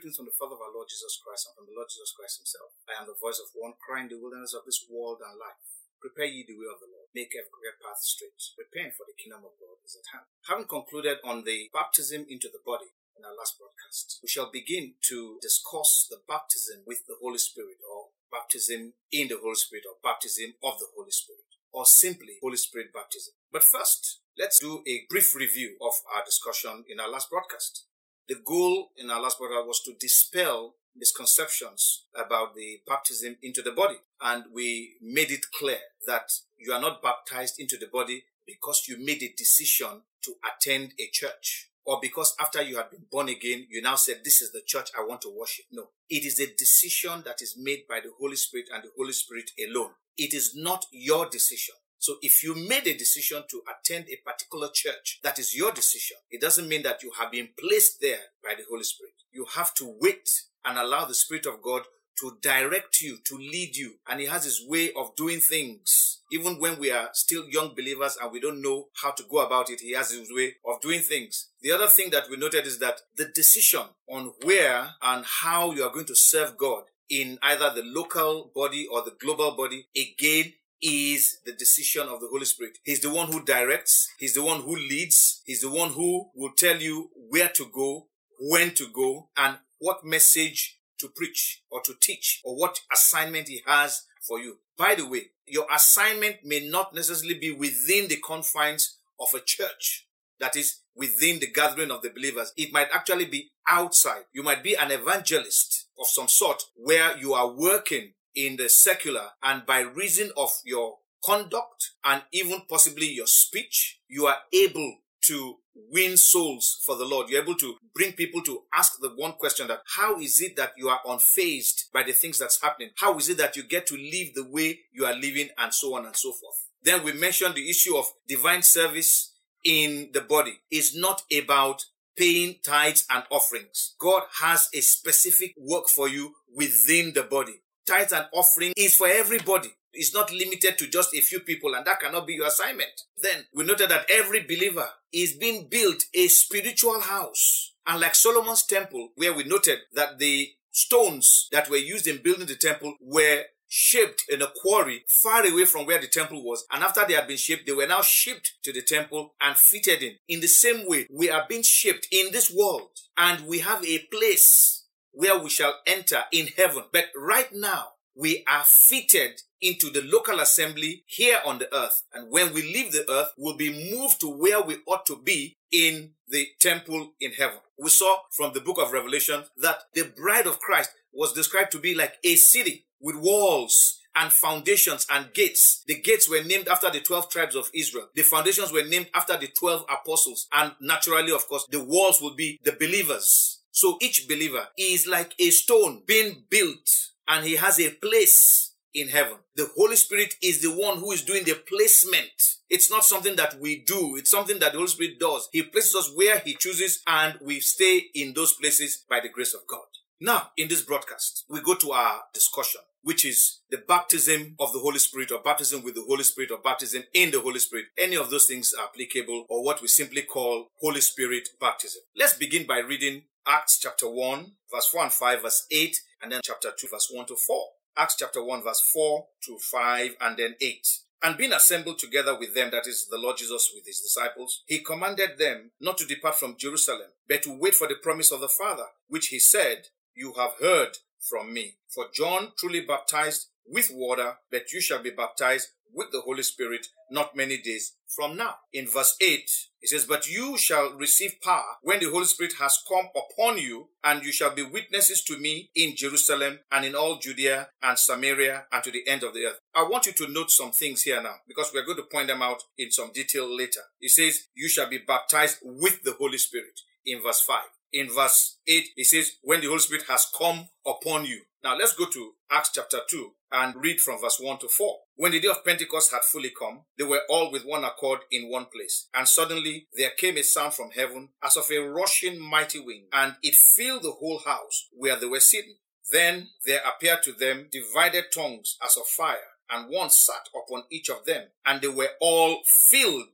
greetings from the Father of our Lord Jesus Christ and from the Lord Jesus Christ himself. I am the voice of one crying in the wilderness of this world and life. Prepare ye the way of the Lord. Make every path straight. Repent for the kingdom of God is at hand. Having concluded on the baptism into the body in our last broadcast, we shall begin to discuss the baptism with the Holy Spirit or baptism in the Holy Spirit or baptism of the Holy Spirit or simply Holy Spirit baptism. But first, let's do a brief review of our discussion in our last broadcast. The goal in our last program was to dispel misconceptions about the baptism into the body. And we made it clear that you are not baptized into the body because you made a decision to attend a church or because after you had been born again, you now said, This is the church I want to worship. No, it is a decision that is made by the Holy Spirit and the Holy Spirit alone. It is not your decision. So if you made a decision to attend a particular church, that is your decision. It doesn't mean that you have been placed there by the Holy Spirit. You have to wait and allow the Spirit of God to direct you, to lead you. And He has His way of doing things. Even when we are still young believers and we don't know how to go about it, He has His way of doing things. The other thing that we noted is that the decision on where and how you are going to serve God in either the local body or the global body, again, is the decision of the Holy Spirit. He's the one who directs, He's the one who leads, He's the one who will tell you where to go, when to go, and what message to preach or to teach or what assignment He has for you. By the way, your assignment may not necessarily be within the confines of a church. That is within the gathering of the believers. It might actually be outside. You might be an evangelist of some sort where you are working in the secular and by reason of your conduct and even possibly your speech, you are able to win souls for the Lord. You're able to bring people to ask the one question that how is it that you are unfazed by the things that's happening? How is it that you get to live the way you are living and so on and so forth? Then we mentioned the issue of divine service in the body is not about paying tithes and offerings. God has a specific work for you within the body tithes and offering is for everybody. It's not limited to just a few people, and that cannot be your assignment. Then we noted that every believer is being built a spiritual house. And like Solomon's temple, where we noted that the stones that were used in building the temple were shaped in a quarry far away from where the temple was. And after they had been shaped, they were now shipped to the temple and fitted in. In the same way, we are being shaped in this world and we have a place where we shall enter in heaven. But right now, we are fitted into the local assembly here on the earth. And when we leave the earth, we'll be moved to where we ought to be in the temple in heaven. We saw from the book of Revelation that the bride of Christ was described to be like a city with walls and foundations and gates. The gates were named after the 12 tribes of Israel. The foundations were named after the 12 apostles. And naturally, of course, the walls will be the believers. So each believer is like a stone being built and he has a place in heaven. The Holy Spirit is the one who is doing the placement. It's not something that we do. It's something that the Holy Spirit does. He places us where he chooses and we stay in those places by the grace of God. Now, in this broadcast, we go to our discussion, which is the baptism of the Holy Spirit or baptism with the Holy Spirit or baptism in the Holy Spirit. Any of those things are applicable or what we simply call Holy Spirit baptism. Let's begin by reading Acts chapter 1, verse 4 and 5, verse 8, and then chapter 2, verse 1 to 4. Acts chapter 1, verse 4 to 5, and then 8. And being assembled together with them, that is the Lord Jesus with his disciples, he commanded them not to depart from Jerusalem, but to wait for the promise of the Father, which he said, You have heard from me. For John truly baptized with water, but you shall be baptized with the Holy Spirit not many days from now. In verse 8, it says, But you shall receive power when the Holy Spirit has come upon you, and you shall be witnesses to me in Jerusalem and in all Judea and Samaria and to the end of the earth. I want you to note some things here now because we're going to point them out in some detail later. It says, You shall be baptized with the Holy Spirit in verse 5 in verse 8, it says, When the Holy Spirit has come upon you. Now let's go to Acts chapter 2 and read from verse 1 to 4. When the day of Pentecost had fully come, they were all with one accord in one place. And suddenly there came a sound from heaven as of a rushing mighty wind, and it filled the whole house where they were sitting. Then there appeared to them divided tongues as of fire, and one sat upon each of them, and they were all filled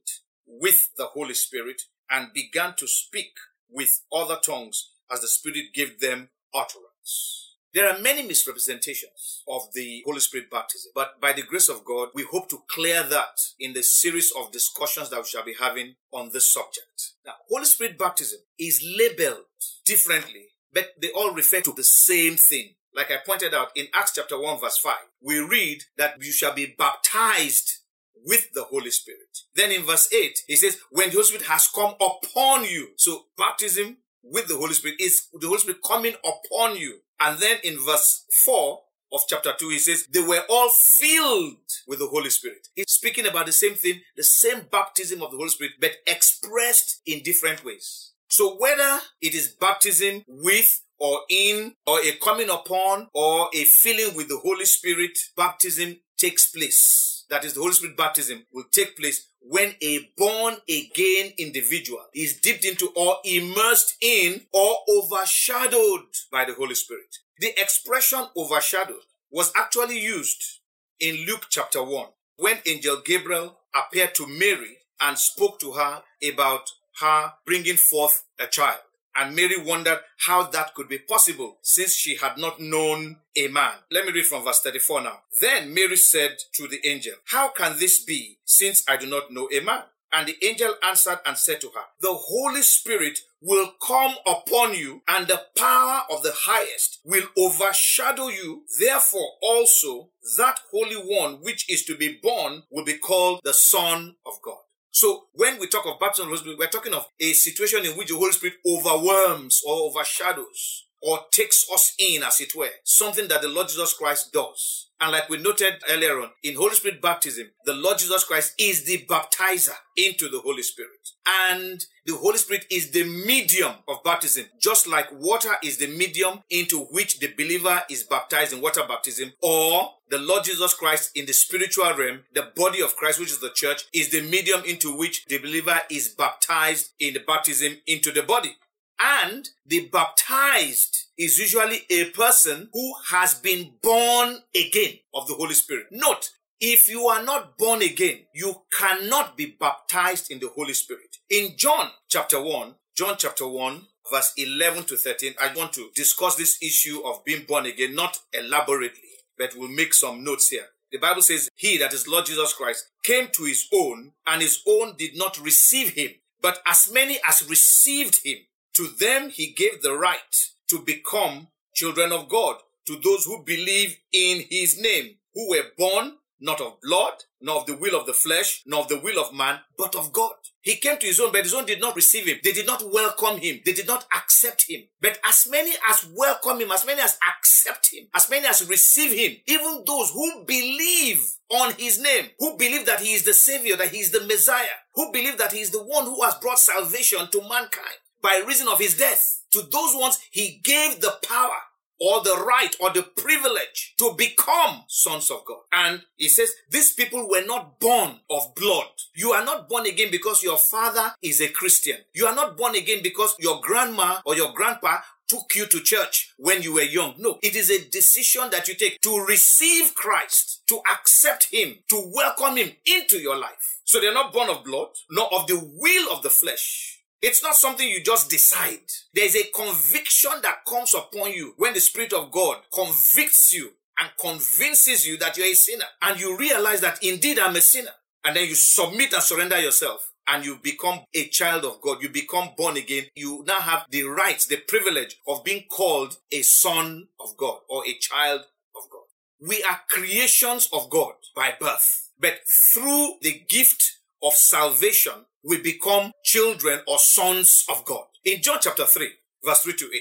with the Holy Spirit and began to speak with other tongues as the Spirit gave them utterance. There are many misrepresentations of the Holy Spirit baptism, but by the grace of God, we hope to clear that in the series of discussions that we shall be having on this subject. Now, Holy Spirit baptism is labeled differently, but they all refer to the same thing. Like I pointed out in Acts chapter 1 verse 5, we read that you shall be baptized with the Holy Spirit. Then in verse 8, he says, when the Holy Spirit has come upon you. So baptism with the Holy Spirit is the Holy Spirit coming upon you. And then in verse 4 of chapter 2, he says, they were all filled with the Holy Spirit. He's speaking about the same thing, the same baptism of the Holy Spirit, but expressed in different ways. So whether it is baptism with or in or a coming upon or a filling with the Holy Spirit, baptism takes place. That is the Holy Spirit baptism will take place when a born again individual is dipped into or immersed in or overshadowed by the Holy Spirit. The expression overshadowed was actually used in Luke chapter 1 when angel Gabriel appeared to Mary and spoke to her about her bringing forth a child. And Mary wondered how that could be possible since she had not known a man. Let me read from verse 34 now. Then Mary said to the angel, How can this be since I do not know a man? And the angel answered and said to her, The Holy Spirit will come upon you, and the power of the highest will overshadow you. Therefore, also, that Holy One which is to be born will be called the Son of God. So when we talk of baptism the Holy Spirit, we're talking of a situation in which the Holy Spirit overwhelms or overshadows or takes us in, as it were, something that the Lord Jesus Christ does. And like we noted earlier on, in Holy Spirit baptism, the Lord Jesus Christ is the baptizer into the Holy Spirit. And the Holy Spirit is the medium of baptism, just like water is the medium into which the believer is baptized in water baptism, or the Lord Jesus Christ in the spiritual realm, the body of Christ, which is the church, is the medium into which the believer is baptized in the baptism into the body. And the baptized is usually a person who has been born again of the Holy Spirit. Note, if you are not born again, you cannot be baptized in the Holy Spirit. In John chapter 1, John chapter 1, verse 11 to 13, I want to discuss this issue of being born again, not elaborately, but we'll make some notes here. The Bible says, He, that is Lord Jesus Christ, came to his own, and his own did not receive him. But as many as received him, to them he gave the right to become children of God, to those who believe in his name, who were born not of blood, nor of the will of the flesh, nor of the will of man, but of God. He came to his own, but his own did not receive him. They did not welcome him. They did not accept him. But as many as welcome him, as many as accept him, as many as receive him, even those who believe on his name, who believe that he is the savior, that he is the messiah, who believe that he is the one who has brought salvation to mankind, by reason of his death. To those ones, he gave the power or the right or the privilege to become sons of God. And he says, these people were not born of blood. You are not born again because your father is a Christian. You are not born again because your grandma or your grandpa took you to church when you were young. No, it is a decision that you take to receive Christ, to accept Him, to welcome Him into your life. So they're not born of blood, nor of the will of the flesh, it's not something you just decide. There's a conviction that comes upon you when the Spirit of God convicts you and convinces you that you're a sinner. And you realize that indeed I'm a sinner. And then you submit and surrender yourself and you become a child of God. You become born again. You now have the right, the privilege of being called a son of God or a child of God. We are creations of God by birth, but through the gift of salvation, we become children or sons of God. In John chapter 3, verse 3 to 8,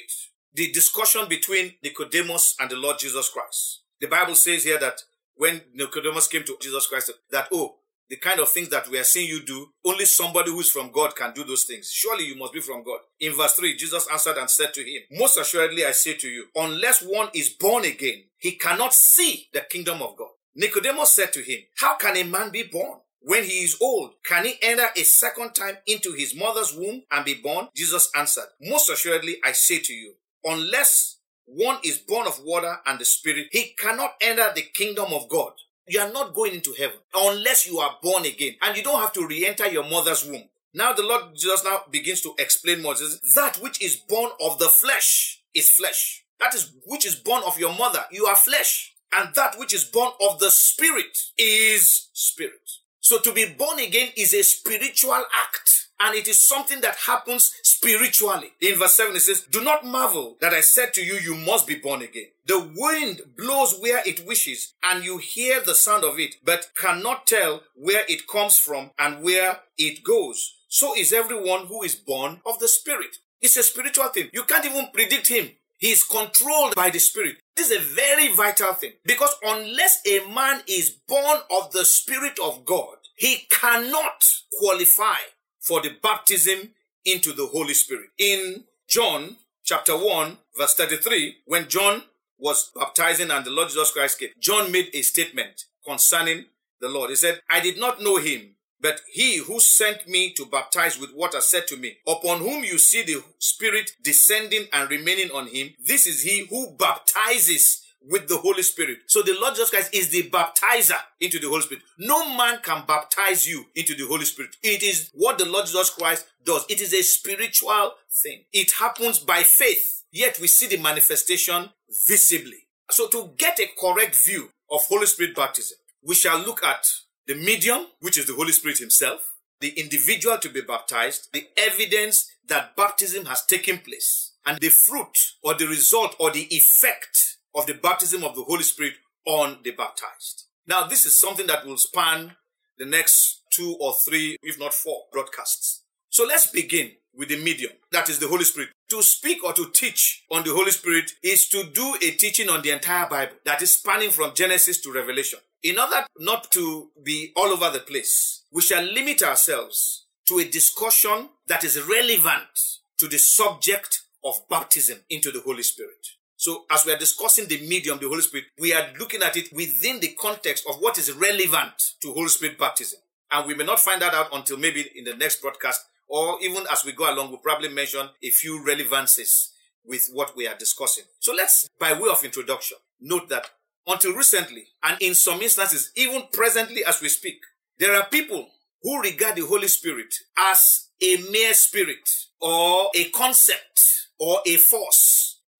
the discussion between Nicodemus and the Lord Jesus Christ. The Bible says here that when Nicodemus came to Jesus Christ, that, oh, the kind of things that we are seeing you do, only somebody who is from God can do those things. Surely you must be from God. In verse 3, Jesus answered and said to him, Most assuredly I say to you, unless one is born again, he cannot see the kingdom of God. Nicodemus said to him, How can a man be born when he is old, can he enter a second time into his mother's womb and be born? Jesus answered, Most assuredly, I say to you, unless one is born of water and the Spirit, he cannot enter the kingdom of God. You are not going into heaven unless you are born again. And you don't have to re enter your mother's womb. Now the Lord Jesus now begins to explain Moses that which is born of the flesh is flesh, That is which is born of your mother. You are flesh. And that which is born of the spirit is spirit. So to be born again is a spiritual act. And it is something that happens spiritually. In verse 7, it says, Do not marvel that I said to you, you must be born again. The wind blows where it wishes, and you hear the sound of it, but cannot tell where it comes from and where it goes. So is everyone who is born of the Spirit. It's a spiritual thing. You can't even predict him. He is controlled by the Spirit. This is a very vital thing because unless a man is born of the Spirit of God, he cannot qualify for the baptism into the Holy Spirit. In John chapter 1, verse 33, when John was baptizing and the Lord Jesus Christ came, John made a statement concerning the Lord. He said, I did not know him, but he who sent me to baptize with water said to me, Upon whom you see the Spirit descending and remaining on him, this is he who baptizes with the Holy Spirit. So the Lord Jesus Christ is the baptizer into the Holy Spirit. No man can baptize you into the Holy Spirit. It is what the Lord Jesus Christ does. It is a spiritual thing. It happens by faith. Yet we see the manifestation visibly. So to get a correct view of Holy Spirit baptism, we shall look at the medium, which is the Holy Spirit himself, the individual to be baptized, the evidence that baptism has taken place, and the fruit or the result or the effect of the baptism of the Holy Spirit on the baptized. Now, this is something that will span the next two or three, if not four broadcasts. So let's begin with the medium, that is the Holy Spirit. To speak or to teach on the Holy Spirit is to do a teaching on the entire Bible that is spanning from Genesis to Revelation. In order not to be all over the place, we shall limit ourselves to a discussion that is relevant to the subject of baptism into the Holy Spirit. So, as we are discussing the medium, the Holy Spirit, we are looking at it within the context of what is relevant to Holy Spirit baptism. And we may not find that out until maybe in the next broadcast, or even as we go along, we'll probably mention a few relevances with what we are discussing. So, let's, by way of introduction, note that until recently, and in some instances, even presently as we speak, there are people who regard the Holy Spirit as a mere spirit or a concept or a force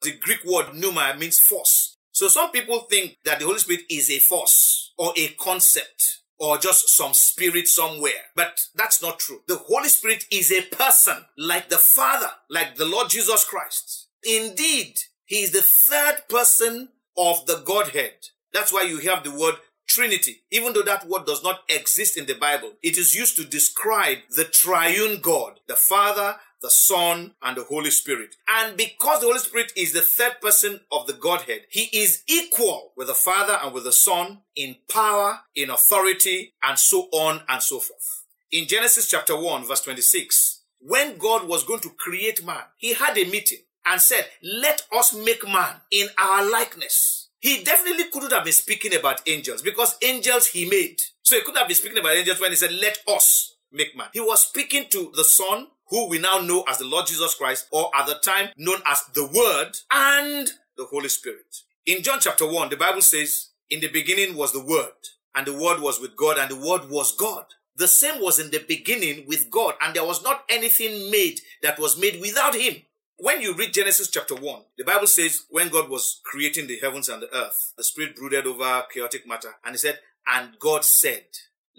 the Greek word pneuma means force. So some people think that the Holy Spirit is a force or a concept or just some spirit somewhere. But that's not true. The Holy Spirit is a person like the Father, like the Lord Jesus Christ. Indeed, he is the third person of the Godhead. That's why you have the word Trinity. Even though that word does not exist in the Bible, it is used to describe the triune God, the Father, the Son, and the Holy Spirit. And because the Holy Spirit is the third person of the Godhead, he is equal with the Father and with the Son in power, in authority, and so on and so forth. In Genesis chapter 1, verse 26, when God was going to create man, he had a meeting and said, Let us make man in our likeness. He definitely couldn't have been speaking about angels because angels he made. So he couldn't have been speaking about angels when he said, Let us make man. He was speaking to the Son, who we now know as the Lord Jesus Christ, or at the time known as the Word, and the Holy Spirit. In John chapter 1, the Bible says, In the beginning was the Word, and the Word was with God, and the Word was God. The same was in the beginning with God, and there was not anything made that was made without Him. When you read Genesis chapter 1, the Bible says, when God was creating the heavens and the earth, the Spirit brooded over chaotic matter, and He said, And God said,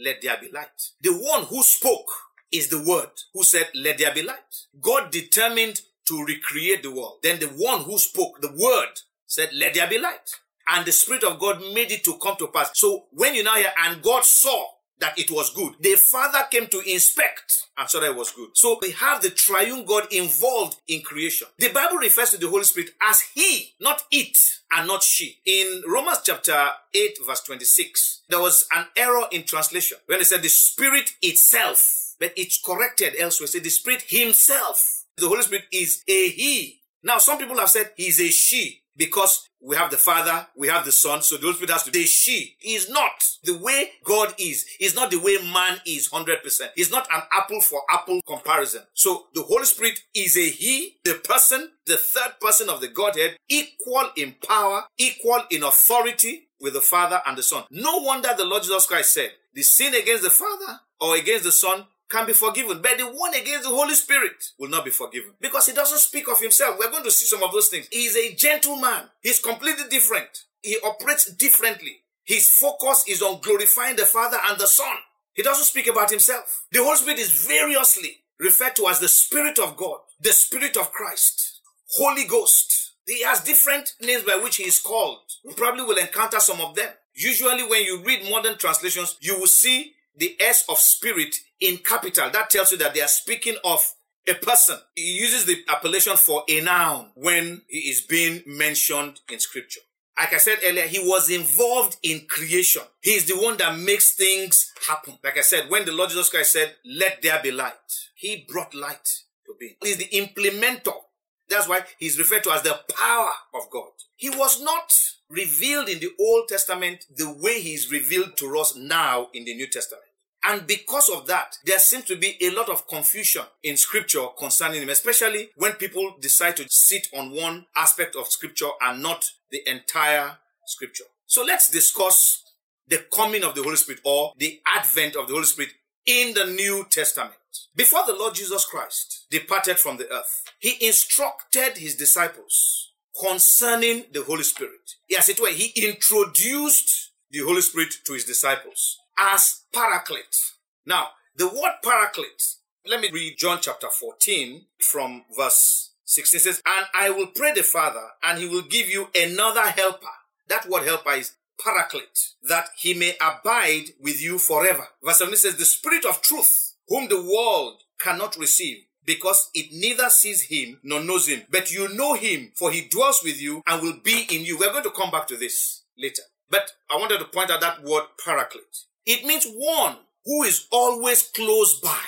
Let there be light. The one who spoke is the word who said, Let there be light. God determined to recreate the world. Then the one who spoke, the word, said, Let there be light. And the Spirit of God made it to come to pass. So when you now hear, and God saw that it was good, the Father came to inspect and saw that it was good. So we have the triune God involved in creation. The Bible refers to the Holy Spirit as He, not it, and not she. In Romans chapter 8, verse 26, there was an error in translation when they said the Spirit itself but it's corrected elsewhere. Say the Spirit Himself. The Holy Spirit is a He. Now, some people have said He's a she because we have the Father, we have the Son, so the Holy Spirit has to be she. Is not. The way God is, is not the way man is 100%. He's not an apple for apple comparison. So the Holy Spirit is a He, the person, the third person of the Godhead, equal in power, equal in authority with the Father and the Son. No wonder the Lord Jesus Christ said, the sin against the Father or against the Son can be forgiven, but the one against the Holy Spirit will not be forgiven because he doesn't speak of himself. We're going to see some of those things. He is a gentleman. He's completely different. He operates differently. His focus is on glorifying the Father and the Son. He doesn't speak about himself. The Holy Spirit is variously referred to as the Spirit of God, the Spirit of Christ, Holy Ghost. He has different names by which he is called. We probably will encounter some of them. Usually, when you read modern translations, you will see the S of spirit in capital. That tells you that they are speaking of a person. He uses the appellation for a noun when he is being mentioned in scripture. Like I said earlier, he was involved in creation. He is the one that makes things happen. Like I said, when the Lord Jesus Christ said, let there be light, he brought light to be. He's the implementer. That's why he's referred to as the power of God. He was not revealed in the Old Testament the way he is revealed to us now in the New Testament. And because of that, there seems to be a lot of confusion in scripture concerning him, especially when people decide to sit on one aspect of scripture and not the entire scripture. So let's discuss the coming of the Holy Spirit or the advent of the Holy Spirit in the New Testament. Before the Lord Jesus Christ departed from the earth, he instructed his disciples concerning the Holy Spirit. As it were, he introduced the Holy Spirit to his disciples as paraclete. Now, the word paraclete, let me read John chapter 14 from verse 16 says, And I will pray the Father, and he will give you another helper. That word helper is paraclete, that he may abide with you forever. Verse 17 says, The Spirit of truth, whom the world cannot receive, because it neither sees him nor knows him. But you know him, for he dwells with you and will be in you. We're going to come back to this later. But I wanted to point out that word paraclete. It means one who is always close by.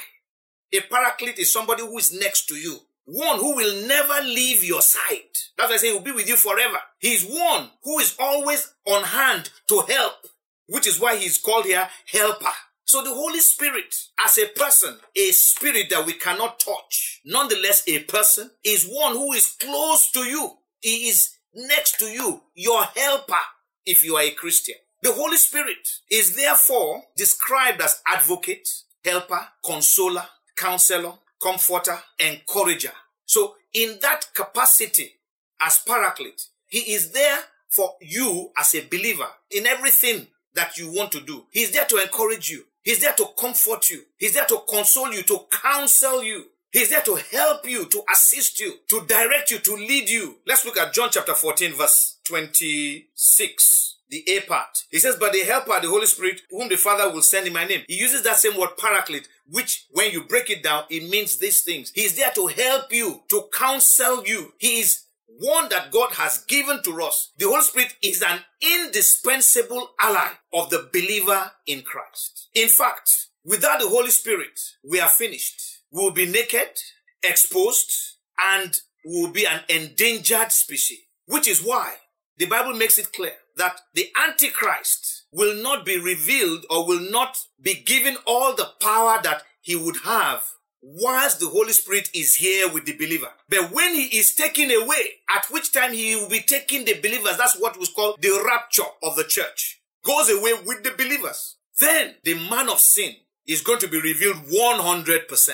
A paraclete is somebody who is next to you. One who will never leave your side. That's why I say he'll be with you forever. He is one who is always on hand to help, which is why he's called here helper. So the Holy Spirit, as a person, a spirit that we cannot touch, nonetheless a person, is one who is close to you. He is next to you, your helper, if you are a Christian. The Holy Spirit is therefore described as advocate, helper, consoler, counselor, comforter, encourager. So in that capacity as paraclete, he is there for you as a believer in everything that you want to do. He's there to encourage you. He's there to comfort you. He's there to console you, to counsel you. He's there to help you, to assist you, to direct you, to lead you. Let's look at John chapter 14 verse 26 the A part. He says, but the helper, the Holy Spirit, whom the Father will send in my name. He uses that same word paraclete, which when you break it down, it means these things. He's there to help you, to counsel you. He is one that God has given to us. The Holy Spirit is an indispensable ally of the believer in Christ. In fact, without the Holy Spirit, we are finished. We will be naked, exposed, and we will be an endangered species. Which is why the Bible makes it clear that the Antichrist will not be revealed or will not be given all the power that he would have whilst the Holy Spirit is here with the believer. But when he is taken away, at which time he will be taking the believers, that's what was called the rapture of the church, goes away with the believers. Then the man of sin is going to be revealed 100%.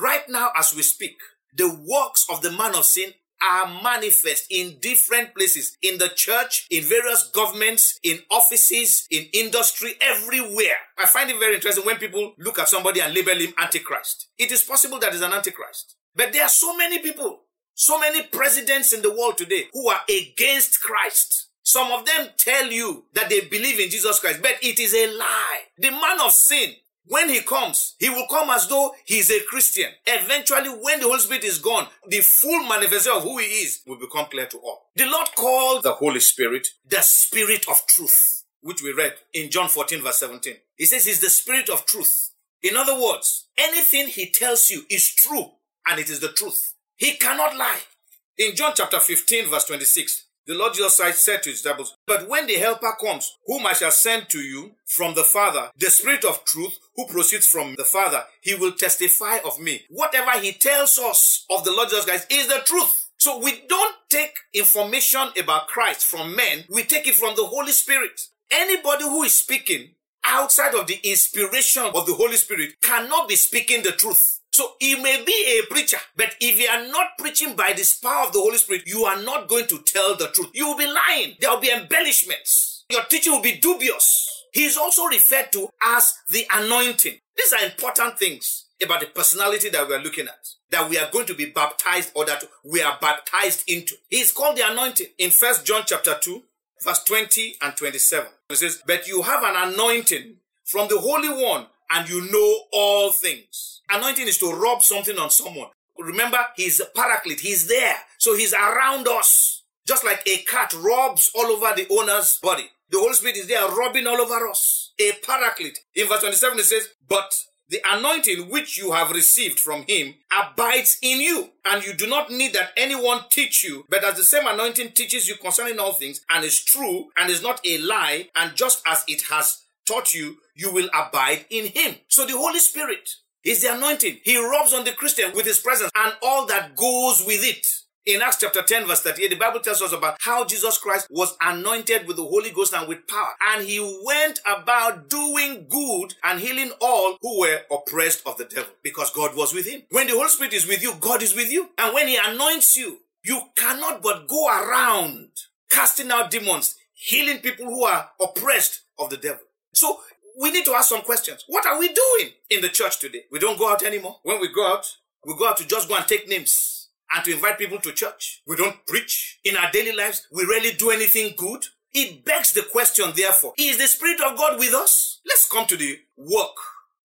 Right now, as we speak, the works of the man of sin are manifest in different places in the church, in various governments, in offices, in industry, everywhere. I find it very interesting when people look at somebody and label him Antichrist. It is possible that he's an Antichrist. But there are so many people, so many presidents in the world today who are against Christ. Some of them tell you that they believe in Jesus Christ, but it is a lie. The man of sin when he comes, he will come as though he is a Christian. Eventually, when the Holy Spirit is gone, the full manifestation of who he is will become clear to all. The Lord called the Holy Spirit the Spirit of Truth, which we read in John 14, verse 17. He says he's the Spirit of Truth. In other words, anything he tells you is true and it is the truth. He cannot lie. In John chapter 15, verse 26, the Lord Jesus Christ said to his disciples, But when the Helper comes, whom I shall send to you from the Father, the Spirit of truth, who proceeds from the Father, he will testify of me. Whatever he tells us of the Lord Jesus Christ is the truth. So we don't take information about Christ from men, we take it from the Holy Spirit. Anybody who is speaking outside of the inspiration of the Holy Spirit cannot be speaking the truth. So he may be a preacher, but if you are not preaching by the power of the Holy Spirit, you are not going to tell the truth. You will be lying. There will be embellishments. Your teaching will be dubious. He is also referred to as the anointing. These are important things about the personality that we are looking at, that we are going to be baptized or that we are baptized into. He is called the anointing in First John chapter 2, verse 20 and 27. It says, But you have an anointing from the Holy One, and you know all things. Anointing is to rub something on someone. Remember, he's a paraclete, he's there. So he's around us. Just like a cat rubs all over the owner's body. The Holy Spirit is there rubbing all over us. A paraclete. In verse 27 it says, But the anointing which you have received from him abides in you, and you do not need that anyone teach you, but as the same anointing teaches you concerning all things, and is true, and is not a lie, and just as it has taught you, you will abide in him. So the Holy Spirit is the anointing. He rubs on the Christian with his presence and all that goes with it. In Acts chapter 10, verse 38, the Bible tells us about how Jesus Christ was anointed with the Holy Ghost and with power. And he went about doing good and healing all who were oppressed of the devil because God was with him. When the Holy Spirit is with you, God is with you. And when he anoints you, you cannot but go around casting out demons, healing people who are oppressed of the devil. So we need to ask some questions. What are we doing in the church today? We don't go out anymore. When we go out, we go out to just go and take names and to invite people to church. We don't preach. In our daily lives, we rarely do anything good. It begs the question, therefore, is the Spirit of God with us? Let's come to the work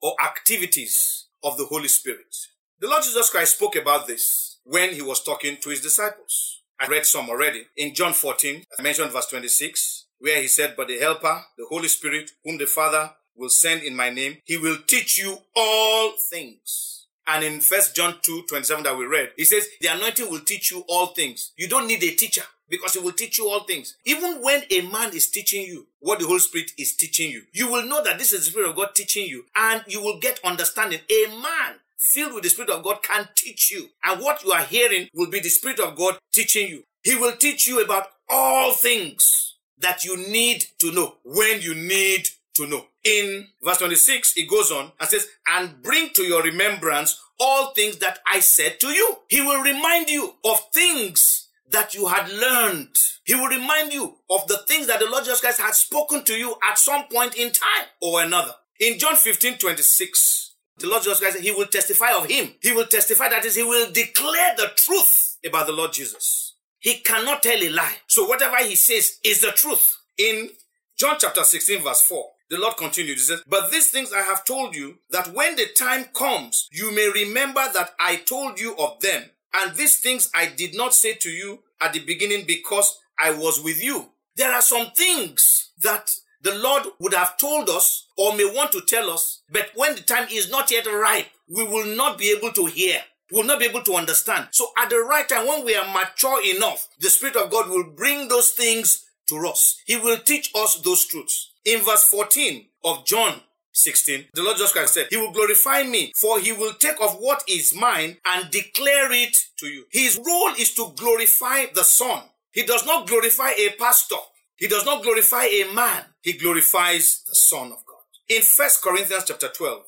or activities of the Holy Spirit. The Lord Jesus Christ spoke about this when he was talking to his disciples. I read some already. In John 14, I mentioned verse 26, where he said, But the Helper, the Holy Spirit, whom the Father will send in my name, he will teach you all things and in First John 2 27 that we read, he says, The anointing will teach you all things. You don't need a teacher because he will teach you all things. Even when a man is teaching you what the Holy Spirit is teaching you, you will know that this is the Spirit of God teaching you and you will get understanding. A man filled with the Spirit of God can teach you. And what you are hearing will be the Spirit of God teaching you. He will teach you about all things that you need to know when you need to know. In verse 26, it goes on and says, and bring to your remembrance all things that I said to you. He will remind you of things that you had learned. He will remind you of the things that the Lord Jesus Christ had spoken to you at some point in time or another. In John 15, 26, the Lord Jesus Christ, said, he will testify of him. He will testify that is, he will declare the truth about the Lord Jesus. He cannot tell a lie. So whatever he says is the truth. In John chapter 16, verse 4, the Lord continued, He says, But these things I have told you, that when the time comes, you may remember that I told you of them. And these things I did not say to you at the beginning because I was with you. There are some things that the Lord would have told us or may want to tell us, but when the time is not yet ripe, we will not be able to hear. Will not be able to understand. So at the right time, when we are mature enough, the Spirit of God will bring those things to us. He will teach us those truths. In verse 14 of John 16, the Lord Jesus Christ said, He will glorify me, for He will take of what is mine and declare it to you. His role is to glorify the Son. He does not glorify a pastor. He does not glorify a man. He glorifies the Son of God. In 1 Corinthians chapter 12,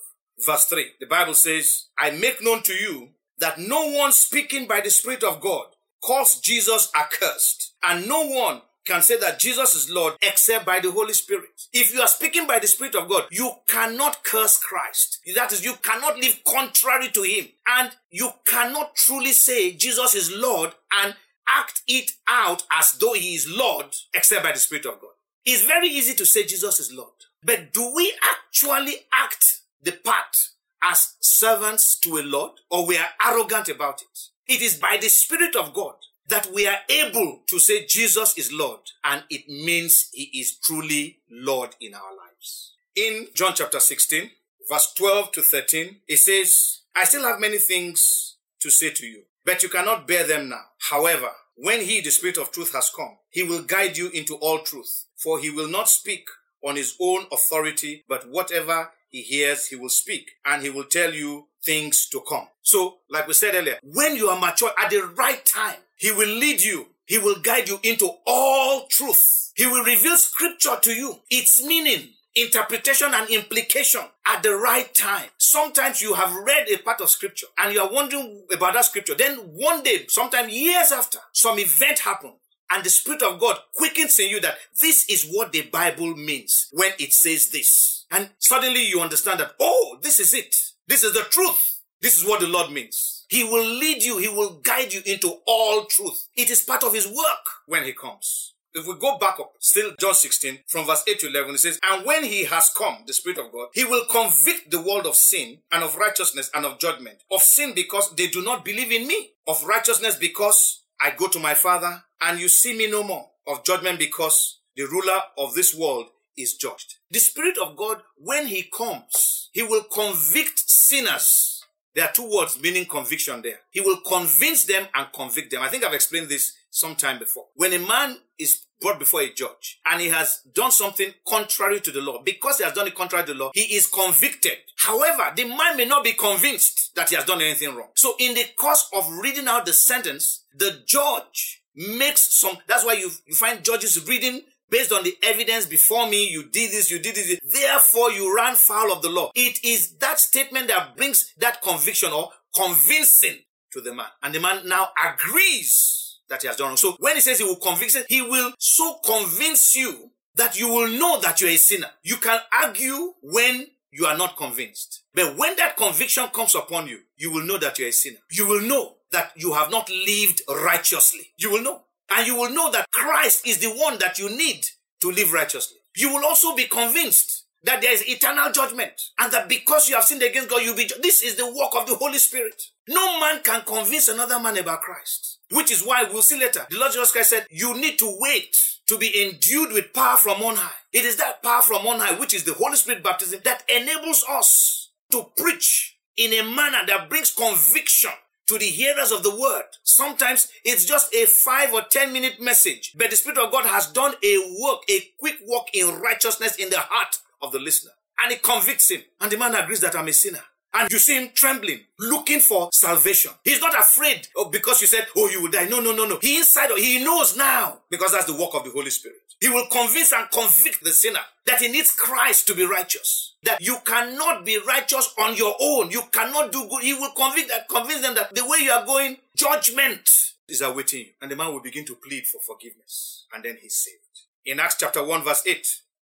verse 3, the Bible says, I make known to you that no one speaking by the Spirit of God calls Jesus accursed, and no one can say that Jesus is Lord except by the Holy Spirit. If you are speaking by the Spirit of God, you cannot curse Christ. That is, you cannot live contrary to Him. And you cannot truly say Jesus is Lord and act it out as though He is Lord except by the Spirit of God. It's very easy to say Jesus is Lord. But do we actually act the part as servants to a Lord or we are arrogant about it? It is by the Spirit of God that we are able to say Jesus is Lord and it means he is truly Lord in our lives. In John chapter 16, verse 12 to 13, it says, I still have many things to say to you, but you cannot bear them now. However, when he, the Spirit of truth, has come, he will guide you into all truth, for he will not speak on his own authority, but whatever he hears, he will speak, and he will tell you things to come. So, like we said earlier, when you are mature at the right time, he will lead you. He will guide you into all truth. He will reveal scripture to you, its meaning, interpretation and implication at the right time. Sometimes you have read a part of scripture and you are wondering about that scripture. Then one day, sometime years after, some event happened and the Spirit of God quickens in you that this is what the Bible means when it says this. And suddenly you understand that, oh, this is it. This is the truth. This is what the Lord means. He will lead you. He will guide you into all truth. It is part of His work when He comes. If we go back up, still John 16, from verse 8 to 11, it says, And when he has come, the Spirit of God, he will convict the world of sin and of righteousness and of judgment. Of sin because they do not believe in me. Of righteousness because I go to my Father and you see me no more. Of judgment because the ruler of this world is judged. The Spirit of God, when He comes, He will convict sinners. There are two words meaning conviction there. He will convince them and convict them. I think I've explained this sometime before. When a man is brought before a judge and he has done something contrary to the law, because he has done it contrary to the law, he is convicted. However, the man may not be convinced that he has done anything wrong. So in the course of reading out the sentence, the judge makes some, that's why you, you find judges reading based on the evidence before me, you did this, you did this, therefore you ran foul of the law. It is that statement that brings that conviction or convincing to the man. And the man now agrees that he has done wrong. So when he says he will convict, he will so convince you that you will know that you're a sinner. You can argue when you are not convinced. But when that conviction comes upon you, you will know that you're a sinner. You will know that you have not lived righteously. You will know. And you will know that Christ is the one that you need to live righteously. You will also be convinced that there is eternal judgment and that because you have sinned against God, you'll be. This is the work of the Holy Spirit. No man can convince another man about Christ, which is why we'll see later. The Lord Jesus Christ said, You need to wait to be endued with power from on high. It is that power from on high, which is the Holy Spirit baptism, that enables us to preach in a manner that brings conviction to the hearers of the word. Sometimes it's just a five or ten minute message, but the Spirit of God has done a work, a quick work in righteousness in the heart of the listener. And it convicts him. And the man agrees that I'm a sinner. And you see him trembling, looking for salvation. He's not afraid oh, because you said, Oh, you will die. No, no, no, no. He inside, he knows now because that's the work of the Holy Spirit. He will convince and convict the sinner that he needs Christ to be righteous. That you cannot be righteous on your own. You cannot do good. He will convict that, convince them that the way you are going, judgment is awaiting you. And the man will begin to plead for forgiveness. And then he's saved. In Acts chapter 1 verse 8,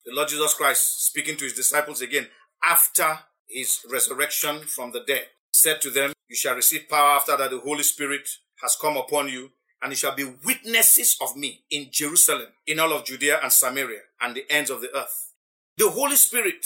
the Lord Jesus Christ speaking to his disciples again after his resurrection from the dead. He said to them, You shall receive power after that the Holy Spirit has come upon you, and you shall be witnesses of me in Jerusalem, in all of Judea and Samaria, and the ends of the earth. The Holy Spirit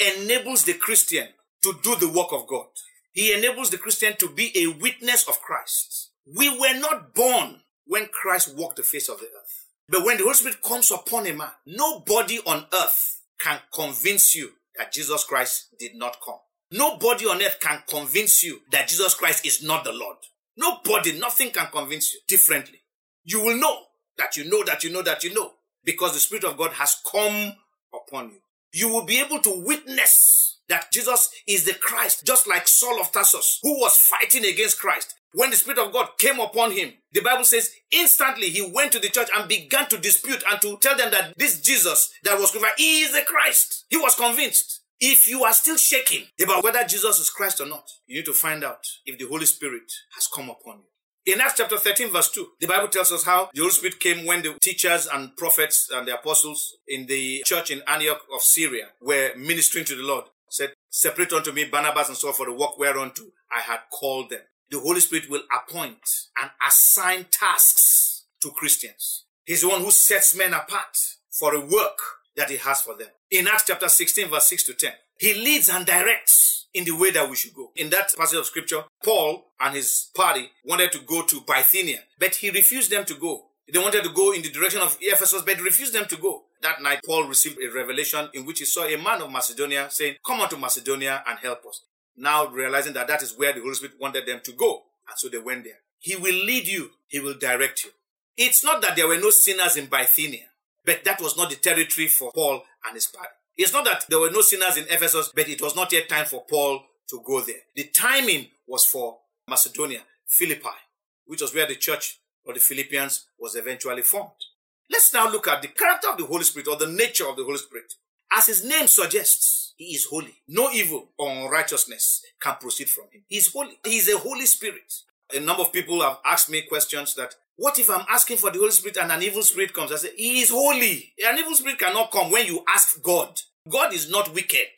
enables the Christian to do the work of God. He enables the Christian to be a witness of Christ. We were not born when Christ walked the face of the earth. But when the Holy Spirit comes upon a man, nobody on earth can convince you that Jesus Christ did not come. Nobody on earth can convince you that Jesus Christ is not the Lord. Nobody, nothing can convince you differently. You will know that you know that you know that you know because the Spirit of God has come upon you. You will be able to witness that Jesus is the Christ, just like Saul of Tarsus, who was fighting against Christ. When the Spirit of God came upon him, the Bible says instantly he went to the church and began to dispute and to tell them that this Jesus that was crucified is the Christ. He was convinced. If you are still shaking about whether Jesus is Christ or not, you need to find out if the Holy Spirit has come upon you. In Acts chapter 13, verse 2, the Bible tells us how the Holy Spirit came when the teachers and prophets and the apostles in the church in Antioch of Syria were ministering to the Lord. Said, Separate unto me Barnabas and Saul for the work whereunto I had called them the Holy Spirit will appoint and assign tasks to Christians. He's the one who sets men apart for a work that he has for them. In Acts chapter 16, verse 6 to 10, he leads and directs in the way that we should go. In that passage of scripture, Paul and his party wanted to go to Bithynia, but he refused them to go. They wanted to go in the direction of Ephesus, but refused them to go. That night, Paul received a revelation in which he saw a man of Macedonia saying, Come on to Macedonia and help us now realizing that that is where the Holy Spirit wanted them to go. And so they went there. He will lead you. He will direct you. It's not that there were no sinners in Bithynia, but that was not the territory for Paul and his party. It's not that there were no sinners in Ephesus, but it was not yet time for Paul to go there. The timing was for Macedonia, Philippi, which was where the church of the Philippians was eventually formed. Let's now look at the character of the Holy Spirit or the nature of the Holy Spirit. As his name suggests, he is holy. No evil or unrighteousness can proceed from him. He is holy. He is a Holy Spirit. A number of people have asked me questions that what if I'm asking for the Holy Spirit and an evil spirit comes? I say, He is holy. An evil spirit cannot come when you ask God. God is not wicked.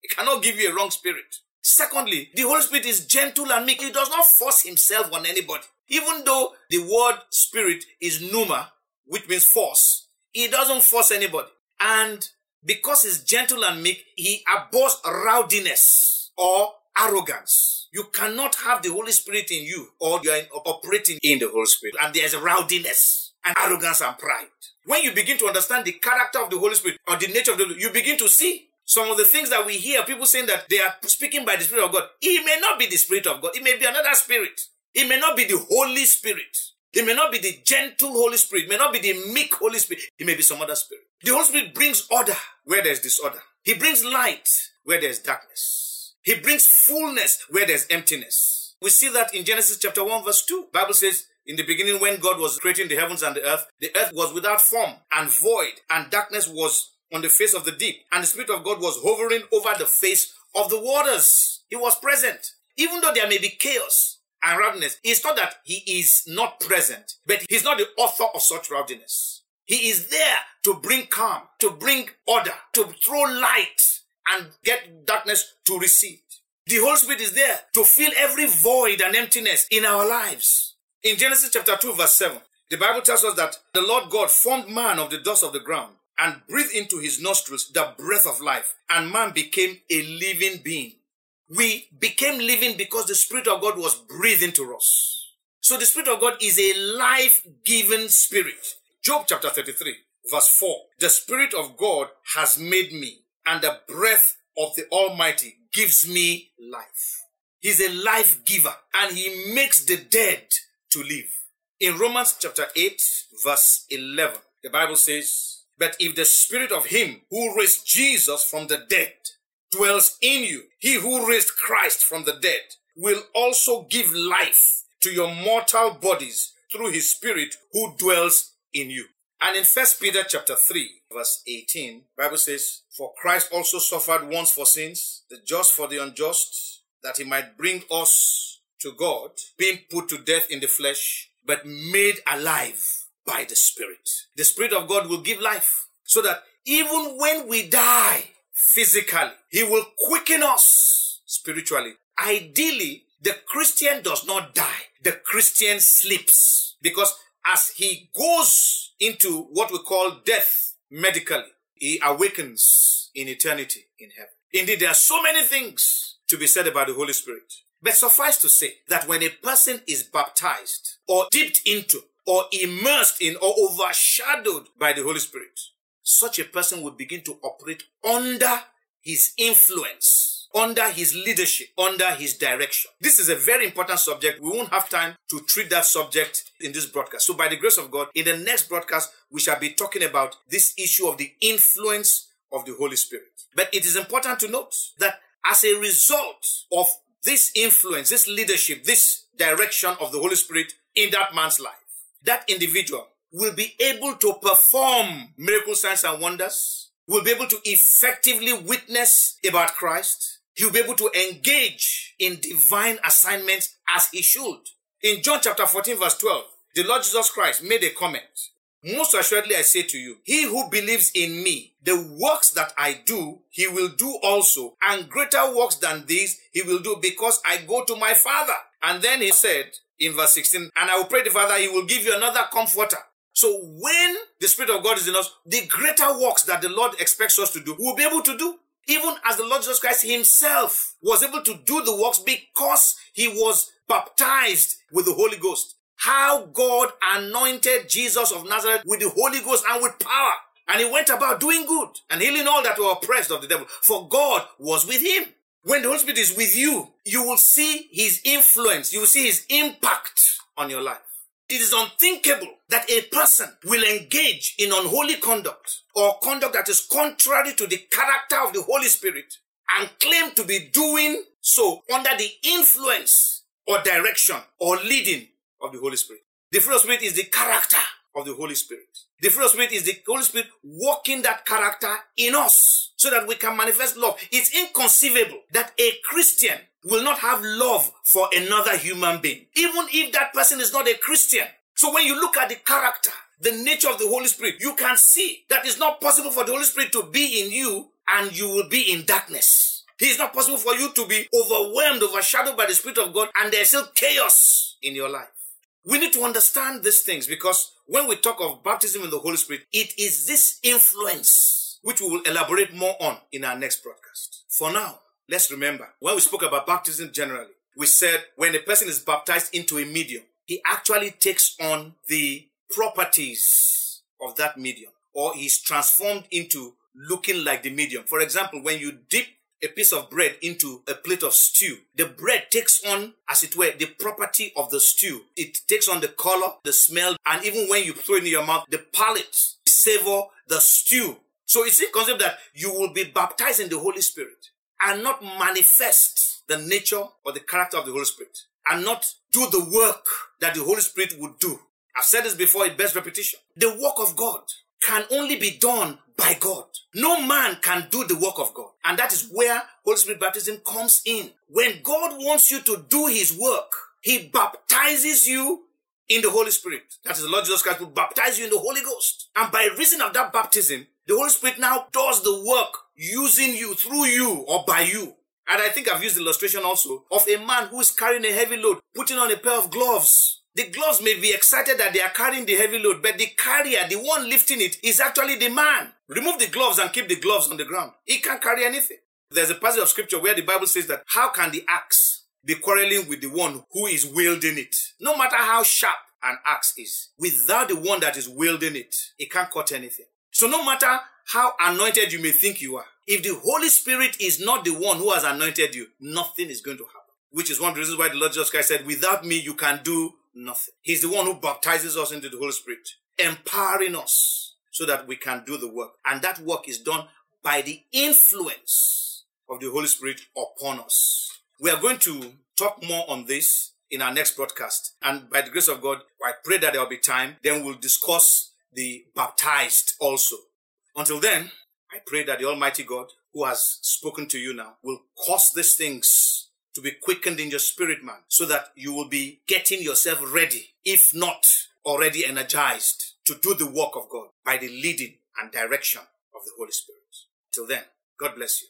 He cannot give you a wrong spirit. Secondly, the Holy Spirit is gentle and meek. He does not force himself on anybody. Even though the word spirit is pneuma, which means force, he doesn't force anybody. And because he's gentle and meek, he abhors rowdiness or arrogance. You cannot have the Holy Spirit in you or you are operating in the Holy Spirit. And there's rowdiness and arrogance and pride. When you begin to understand the character of the Holy Spirit or the nature of the you begin to see some of the things that we hear people saying that they are speaking by the Spirit of God. It may not be the Spirit of God. It may be another spirit. It may not be the Holy Spirit. It may not be the gentle Holy Spirit. It may not be the meek Holy Spirit. It may be some other spirit. The Holy Spirit brings order where there's disorder. He brings light where there's darkness. He brings fullness where there's emptiness. We see that in Genesis chapter 1 verse 2. Bible says, in the beginning when God was creating the heavens and the earth, the earth was without form and void and darkness was on the face of the deep and the Spirit of God was hovering over the face of the waters. He was present. Even though there may be chaos and rowdiness, it's not that he is not present, but he's not the author of such rowdiness. He is there to bring calm, to bring order, to throw light and get darkness to recede. The Holy Spirit is there to fill every void and emptiness in our lives. In Genesis chapter 2 verse 7, the Bible tells us that the Lord God formed man of the dust of the ground and breathed into his nostrils the breath of life and man became a living being. We became living because the Spirit of God was breathed into us. So the Spirit of God is a life-giving spirit. Job chapter 33, verse 4. The Spirit of God has made me, and the breath of the Almighty gives me life. He's a life giver, and He makes the dead to live. In Romans chapter 8, verse 11, the Bible says, But if the Spirit of Him who raised Jesus from the dead dwells in you, He who raised Christ from the dead will also give life to your mortal bodies through His Spirit who dwells in you. And in First Peter chapter 3, verse 18, Bible says, For Christ also suffered once for sins, the just for the unjust, that he might bring us to God, being put to death in the flesh, but made alive by the Spirit. The Spirit of God will give life so that even when we die physically, he will quicken us spiritually. Ideally, the Christian does not die. The Christian sleeps because as he goes into what we call death medically, he awakens in eternity in heaven. Indeed, there are so many things to be said about the Holy Spirit. But suffice to say that when a person is baptized or dipped into or immersed in or overshadowed by the Holy Spirit, such a person would begin to operate under his influence under his leadership, under his direction. This is a very important subject. We won't have time to treat that subject in this broadcast. So, by the grace of God, in the next broadcast, we shall be talking about this issue of the influence of the Holy Spirit. But it is important to note that as a result of this influence, this leadership, this direction of the Holy Spirit in that man's life, that individual will be able to perform miracle signs and wonders, will be able to effectively witness about Christ, he'll be able to engage in divine assignments as he should. In John chapter 14, verse 12, the Lord Jesus Christ made a comment. Most assuredly, I say to you, he who believes in me, the works that I do, he will do also, and greater works than these he will do because I go to my Father. And then he said in verse 16, and I will pray the Father, he will give you another comforter. So when the Spirit of God is in us, the greater works that the Lord expects us to do, we'll be able to do even as the Lord Jesus Christ himself was able to do the works because he was baptized with the Holy Ghost. How God anointed Jesus of Nazareth with the Holy Ghost and with power. And he went about doing good and healing all that were oppressed of the devil. For God was with him. When the Holy Spirit is with you, you will see his influence. You will see his impact on your life. It is unthinkable that a person will engage in unholy conduct or conduct that is contrary to the character of the Holy Spirit and claim to be doing so under the influence or direction or leading of the Holy Spirit. The of Spirit is the character of the Holy Spirit. The of Spirit is the Holy Spirit working that character in us so that we can manifest love. It's inconceivable that a Christian will not have love for another human being, even if that person is not a Christian. So when you look at the character, the nature of the Holy Spirit, you can see that it's not possible for the Holy Spirit to be in you and you will be in darkness. It is not possible for you to be overwhelmed, overshadowed by the Spirit of God and there's still chaos in your life. We need to understand these things because when we talk of baptism in the Holy Spirit, it is this influence which we will elaborate more on in our next broadcast. For now, let's remember when we spoke about baptism generally, we said when a person is baptized into a medium, he actually takes on the properties of that medium or he's transformed into looking like the medium. For example, when you dip a piece of bread into a plate of stew, the bread takes on, as it were, the property of the stew. It takes on the color, the smell, and even when you throw it in your mouth, the palate, the savor, the stew. So it's a concept that you will be baptized in the Holy Spirit and not manifest the nature or the character of the Holy Spirit and not do the work that the Holy Spirit would do. I've said this before, it bears repetition. The work of God can only be done by God. No man can do the work of God. And that is where Holy Spirit baptism comes in. When God wants you to do his work, he baptizes you in the Holy Spirit. That is the Lord Jesus Christ will baptize you in the Holy Ghost. And by reason of that baptism, the Holy Spirit now does the work using you, through you, or by you. And I think I've used illustration also of a man who is carrying a heavy load, putting on a pair of gloves. The gloves may be excited that they are carrying the heavy load, but the carrier, the one lifting it, is actually the man. Remove the gloves and keep the gloves on the ground. He can't carry anything. There's a passage of scripture where the Bible says that how can the axe be quarreling with the one who is wielding it? No matter how sharp an axe is, without the one that is wielding it, it can't cut anything. So no matter how anointed you may think you are, if the Holy Spirit is not the one who has anointed you, nothing is going to happen. Which is one of the reasons why the Lord Jesus Christ said, without me, you can do nothing. He's the one who baptizes us into the Holy Spirit, empowering us so that we can do the work. And that work is done by the influence of the Holy Spirit upon us. We are going to talk more on this in our next broadcast. And by the grace of God, I pray that there will be time. Then we'll discuss the baptized also. Until then, I pray that the Almighty God, who has spoken to you now, will cause these things to be quickened in your spirit, man, so that you will be getting yourself ready, if not already energized, to do the work of God by the leading and direction of the Holy Spirit. Till then, God bless you.